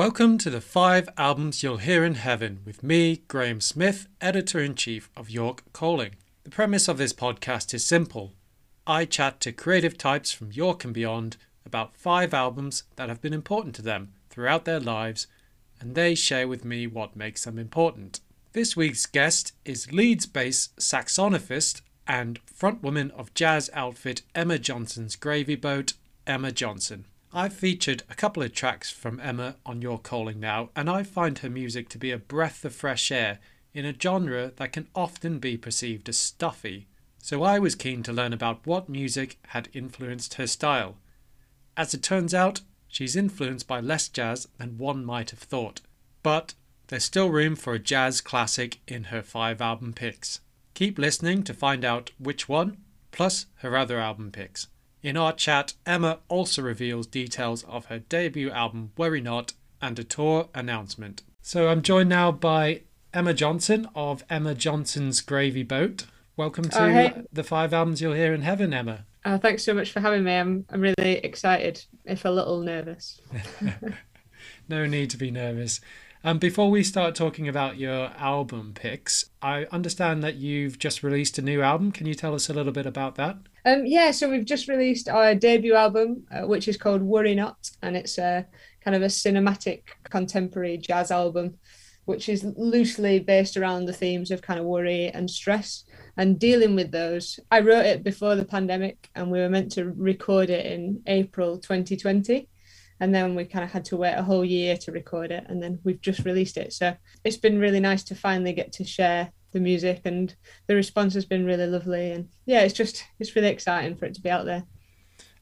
Welcome to the five albums you'll hear in heaven with me, Graeme Smith, editor in chief of York Calling. The premise of this podcast is simple. I chat to creative types from York and beyond about five albums that have been important to them throughout their lives, and they share with me what makes them important. This week's guest is Leeds based saxophonist and frontwoman of jazz outfit Emma Johnson's Gravy Boat, Emma Johnson. I've featured a couple of tracks from Emma on York Calling Now, and I find her music to be a breath of fresh air in a genre that can often be perceived as stuffy. So I was keen to learn about what music had influenced her style. As it turns out, she's influenced by less jazz than one might have thought. But there's still room for a jazz classic in her five album picks. Keep listening to find out which one, plus her other album picks. In our chat, Emma also reveals details of her debut album Worry Not and a tour announcement. So I'm joined now by Emma Johnson of Emma Johnson's Gravy Boat. Welcome to Oh, hey. the five albums you'll hear in heaven, Emma. Uh, thanks so much for having me. I'm I'm really excited, if a little nervous. No need to be nervous. Um, before we start talking about your album picks, I understand that you've just released a new album. Can you tell us a little bit about that? Um, yeah, so we've just released our debut album, uh, which is called Worry Not, and it's a kind of a cinematic contemporary jazz album, which is loosely based around the themes of kind of worry and stress and dealing with those. I wrote it before the pandemic, and we were meant to record it in April 2020. And then we kind of had to wait a whole year to record it, and then we've just released it. So it's been really nice to finally get to share the music, and the response has been really lovely. And yeah, it's just it's really exciting for it to be out there.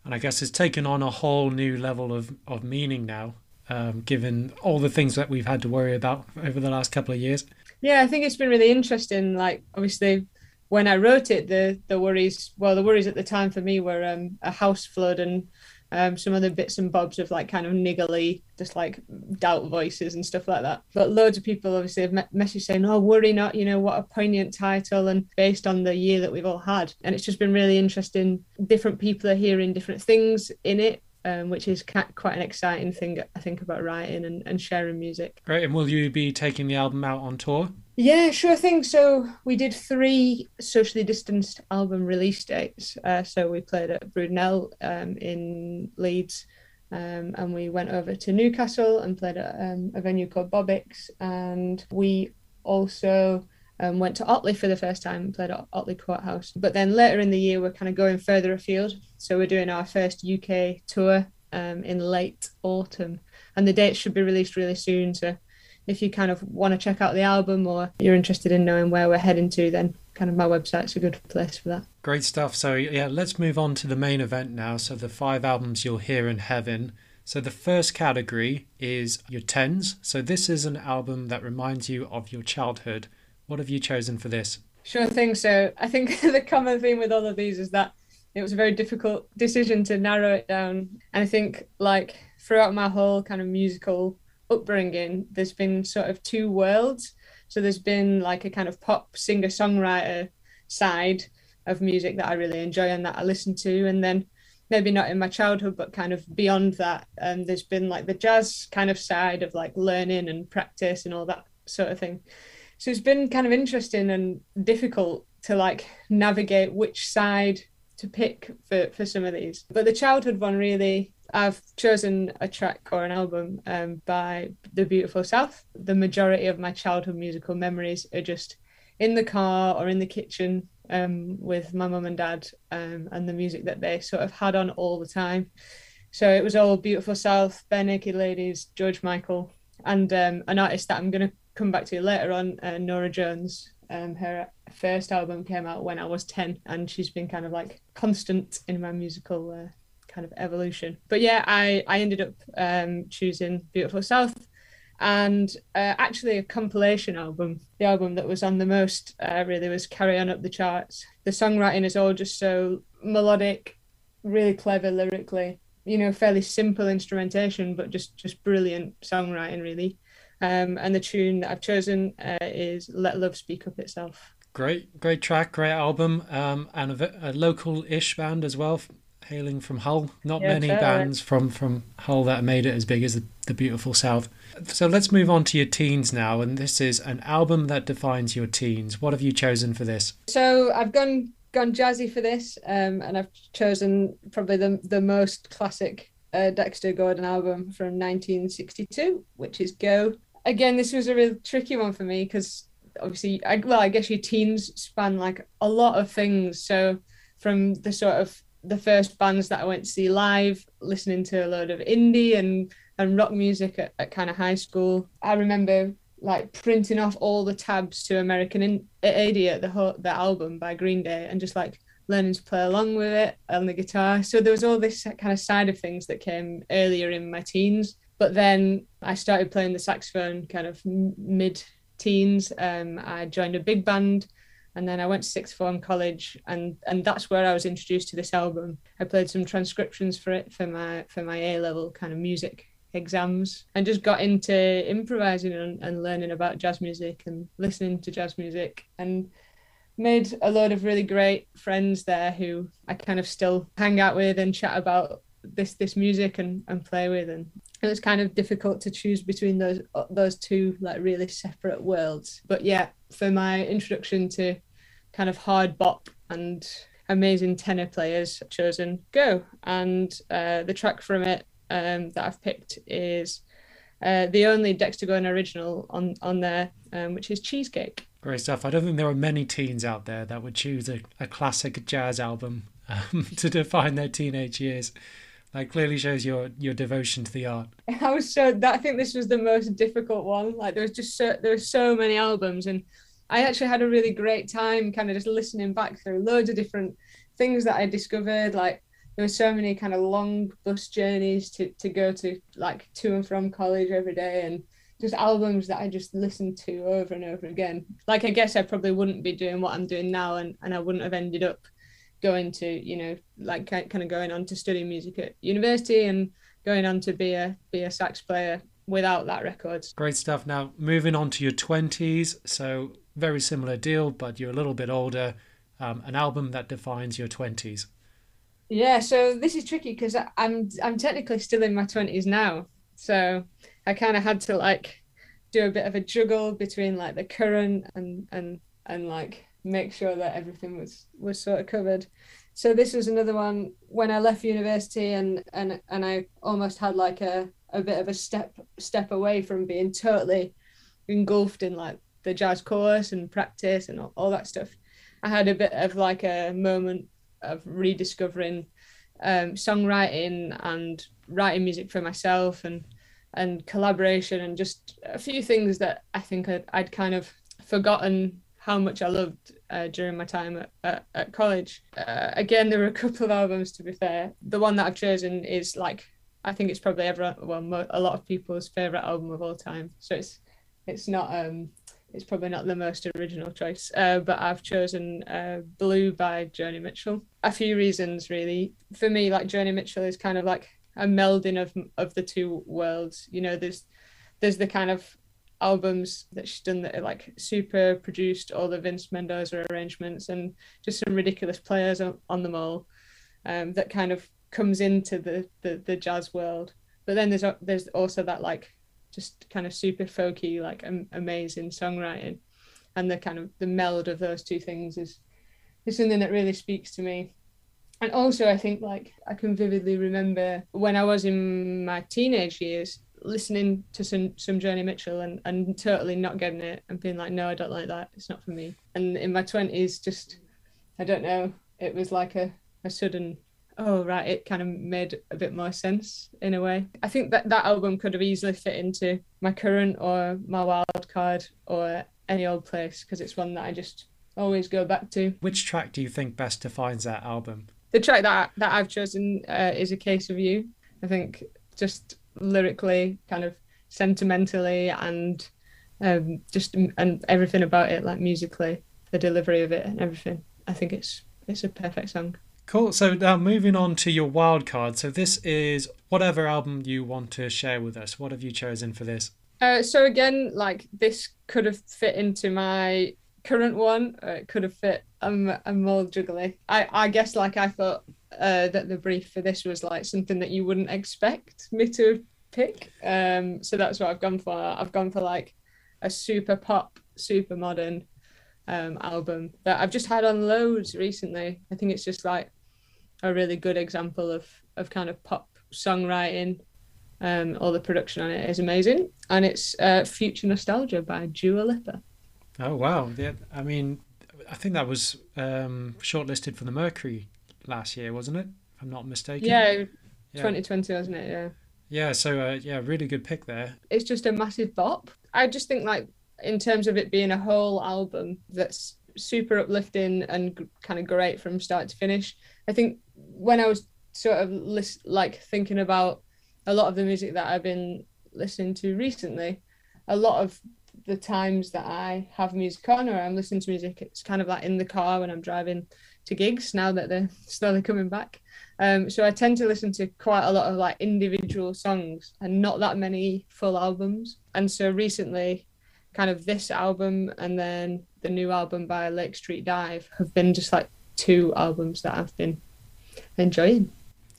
And I guess it's taken on a whole new level of, of meaning now, um, given all the things that we've had to worry about over the last couple of years. Yeah, I think it's been really interesting. Like obviously, when I wrote it, the the worries well, the worries at the time for me were um, a house flood and um, some other bits and bobs of like kind of niggly, just like doubt voices and stuff like that. But loads of people obviously have me- messaged saying, "Oh, worry not," you know, what a poignant title, and based on the year that we've all had, and it's just been really interesting. Different people are hearing different things in it. Um, which is quite an exciting thing, I think, about writing and, and sharing music. Great. And will you be taking the album out on tour? Yeah, sure thing. So we did three socially distanced album release dates. Uh, so we played at Brudenell um, in Leeds, um, and we went over to Newcastle and played at um, a venue called Bobix, and we also um, went to Otley for the first time and played at Otley Courthouse. But then later in the year, we're kind of going further afield. So we're doing our first UK tour um, in late autumn, and the dates should be released really soon. So if you kind of want to check out the album or you're interested in knowing where we're heading to, then kind of my website's a good place for that. Great stuff. So, yeah, let's move on to the main event now. So, the five albums you'll hear in heaven. So, the first category is your tens. So, this is an album that reminds you of your childhood. What have you chosen for this? Sure thing. So I think the common theme with all of these is that it was a very difficult decision to narrow it down. And I think like throughout my whole kind of musical upbringing, there's been sort of two worlds. So there's been like a kind of pop singer songwriter side of music that I really enjoy and that I listen to. And then maybe not in my childhood, but kind of beyond that. And there's been like the jazz kind of side of like learning and practice and all that sort of thing. So it's been kind of interesting and difficult to like navigate which side to pick for, for some of these. But the childhood one really I've chosen a track or an album um, by The Beautiful South. The majority of my childhood musical memories are just in the car or in the kitchen um, with my mum and dad um, and the music that they sort of had on all the time. So it was all Beautiful South, Barenaked Ladies, George Michael, and um, an artist that I'm going to come back to later on, uh, Norah Jones. Um, her first album came out when I was 10, and she's been kind of like constant in my musical uh, kind of evolution. But yeah, I, I ended up um, choosing Beautiful South and uh, actually a compilation album. The album that was on the most uh, really was Carry On Up the Charts. The songwriting is all just so melodic, really clever lyrically, you know, fairly simple instrumentation, but just just brilliant songwriting really. Um, and the tune that I've chosen uh, is Let Love Speak Up Itself. Great, great track, great album, um, and a, a local-ish band as well, hailing from Hull. Not Yeah, many totally. bands from from Hull that made it as big as the, the beautiful South. So let's move on to your teens now, and this is an album that defines your teens. What have you chosen for this? So I've gone gone jazzy for this, um, and I've chosen probably the the most classic uh, Dexter Gordon album from 1962, which is Go. Again, this was a real tricky one for me because obviously, I, well, I guess your teens span like a lot of things. So from the sort of the first bands that I went to see live, listening to a load of indie and and rock music at, at kind of high school. I remember like printing off all the tabs to American Idiot, the the album by Green Day, and just like learning to play along with it on the guitar. So there was all this kind of side of things that came earlier in my teens. But then I started playing the saxophone kind of mid teens. Um, I joined a big band and then I went to sixth form college and and that's where I was introduced to this album. I played some transcriptions for it for my for my A level kind of music exams and just got into improvising and, and learning about jazz music and listening to jazz music and made a load of really great friends there who I kind of still hang out with and chat about this this music and, and play with and it was kind of difficult to choose between those those two like really separate worlds but yeah for my introduction to kind of hard bop and amazing tenor players chosen go and uh, the track from it um, that I've picked is uh, the only Dexter Gordon original on on there um, which is cheesecake Great stuff. I don't think there are many teens out there that would choose a, a classic jazz album um, to define their teenage years. That clearly shows your your devotion to the art. I was so that I think this was the most difficult one. Like there was just so there were so many albums, and I actually had a really great time, kind of just listening back through loads of different things that I discovered. Like there were so many kind of long bus journeys to to go to like to and from college every day, and just albums that I just listened to over and over again. Like I guess I probably wouldn't be doing what I'm doing now, and and I wouldn't have ended up going to you know like kind of going on to study music at university and going on to be a be a sax player without that record. Great stuff. Now moving on to your twenties, so very similar deal, but you're a little bit older. Um, an album that defines your twenties. Yeah, so this is tricky because I'm I'm technically still in my twenties now, so I kind of had to like do a bit of a juggle between like the current and and and like make sure that everything was was sort of covered. So this was another one when I left university and and and I almost had like a a bit of a step step away from being totally engulfed in like the jazz course and practice and all, all that stuff. I had a bit of like a moment of rediscovering um, songwriting and writing music for myself and and collaboration and just a few things that I think I'd, I'd kind of forgotten how much I loved uh, during my time at, at, at college. Uh, again, there were a couple of albums to be fair. The one that I've chosen is like I think it's probably everyone, well, mo- a lot of people's favorite album of all time. So it's it's not um it's probably not the most original choice, uh, but I've chosen uh, Blue by Joni Mitchell. A few reasons, really. For me, like Joni Mitchell is kind of like a melding of of the two worlds. You know, there's there's the kind of albums that she's done that are like super produced, all the Vince Mendoza arrangements, and just some ridiculous players on, on them all. Um, that kind of comes into the, the the jazz world. But then there's there's also that like just kind of super folky, like um, amazing songwriting, and the kind of the meld of those two things is is something that really speaks to me. And also, I think like I can vividly remember when I was in my teenage years listening to some some Joni Mitchell and and totally not getting it and being like, no, I don't like that. It's not for me. And in my twenties, just I don't know. It was like a a sudden oh right it kind of made a bit more sense in a way. I think that that album could have easily fit into my current or my wild card or any old place because it's one that i just always go back to. Which track do you think best defines that album? the track that that i've chosen uh, is a case of you. I think just lyrically kind of sentimentally and um, just and everything about it like musically the delivery of it and everything i think it's it's a perfect song Cool. So now moving on to your wild card. So this is whatever album you want to share with us. What have you chosen for this? Uh, so again, like this could have fit into my current one. Or it could have fit. I'm I'm more juggly. I I guess like I thought uh, that the brief for this was like something that you wouldn't expect me to pick. Um, so that's what I've gone for. I've gone for like a super pop, super modern um, album that I've just had on loads recently. I think it's just like a really good example of of kind of pop songwriting. Um, all the production on it is amazing, and it's uh, "Future Nostalgia" by Dua Lipa. Oh wow! Yeah, I mean, I think that was um, shortlisted for the Mercury last year, wasn't it? If I'm not mistaken. Yeah, yeah. 2020, wasn't it? Yeah. Yeah. So uh, yeah, really good pick there. It's just a massive bop. I just think like in terms of it being a whole album that's super uplifting and kind of great from start to finish. I think when I was sort of list, like thinking about a lot of the music that I've been listening to recently, a lot of the times that I have music on or I'm listening to music, it's kind of like in the car when I'm driving to gigs now that they're slowly coming back. Um, so I tend to listen to quite a lot of like individual songs and not that many full albums. And so recently, kind of this album and then the new album by Lake Street Dive have been just like two albums that I've been enjoying.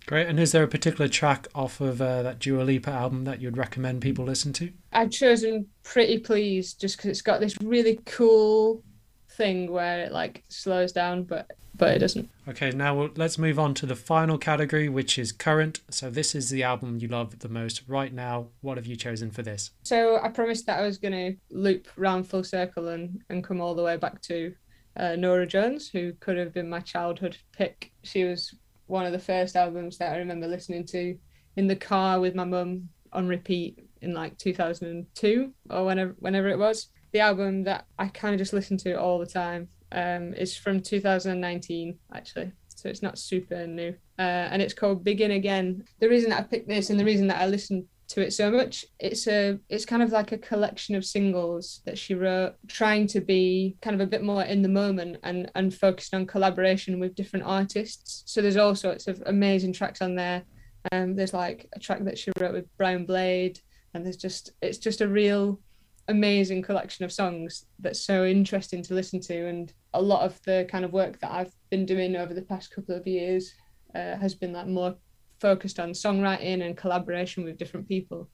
Great. And is there a particular track off of uh, that Dua Lipa album that you'd recommend people listen to? I've chosen Pretty Please just because it's got this really cool thing where it like slows down, but but it doesn't. Okay, now let's move on to the final category, which is current. So this is the album you love the most right now. What have you chosen for this? So I promised that I was going to loop round full circle and and come all the way back to uh, Norah Jones, who could have been my childhood pick. She was one of the first albums that I remember listening to in the car with my mum on repeat in like 2002 or whenever whenever it was. The album that I kind of just listen to all the time um, is from 2019 actually, so it's not super new, uh, and it's called Begin Again. The reason that I picked this and the reason that I listened to it so much. It's a it's kind of like a collection of singles that she wrote trying to be kind of a bit more in the moment and and focused on collaboration with different artists. So there's all sorts of amazing tracks on there. Um there's like a track that she wrote with Brian Blade and there's just it's just a real amazing collection of songs that's so interesting to listen to. And a lot of the kind of work that I've been doing over the past couple of years uh, has been like more focused on songwriting and collaboration with different people.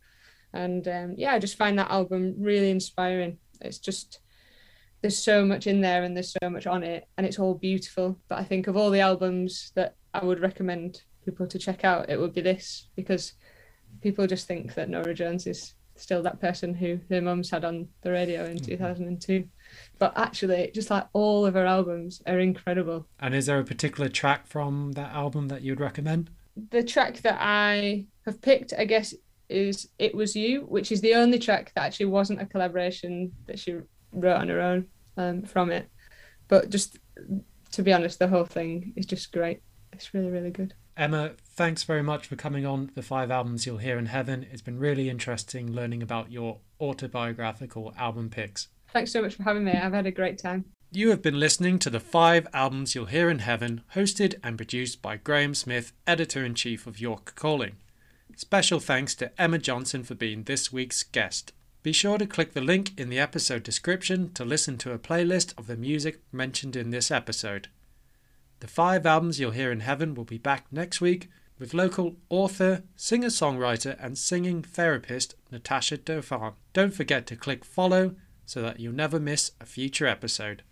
And um, yeah, I just find that album really inspiring. It's just there's so much in there and there's so much on it, and it's all beautiful. But I think of all the albums that I would recommend people to check out, it would be this because people just think that Norah Jones is still that person who her mum's had on the radio in mm-hmm. 2002 but actually just like all of her albums are incredible and is there a particular track from that album that you'd recommend the track that I have picked, I guess, is "It Was You," which is the only track that actually wasn't a collaboration that she wrote on her own um, from it. But just to be honest, the whole thing is just great. It's really, really good. Emma, thanks very much for coming on the five albums you'll hear in heaven. It's been really interesting learning about your autobiographical album picks. Thanks so much for having me. I've had a great time. You have been listening to the five albums you'll hear in heaven, hosted and produced by Graeme Smith, editor in chief of York Calling. Special thanks to Emma Johnson for being this week's guest. Be sure to click the link in the episode description to listen to a playlist of the music mentioned in this episode. The five albums you'll hear in heaven will be back next week with local author, singer songwriter, and singing therapist Natasha Dauphin. Don't forget to click follow so that you'll never miss a future episode.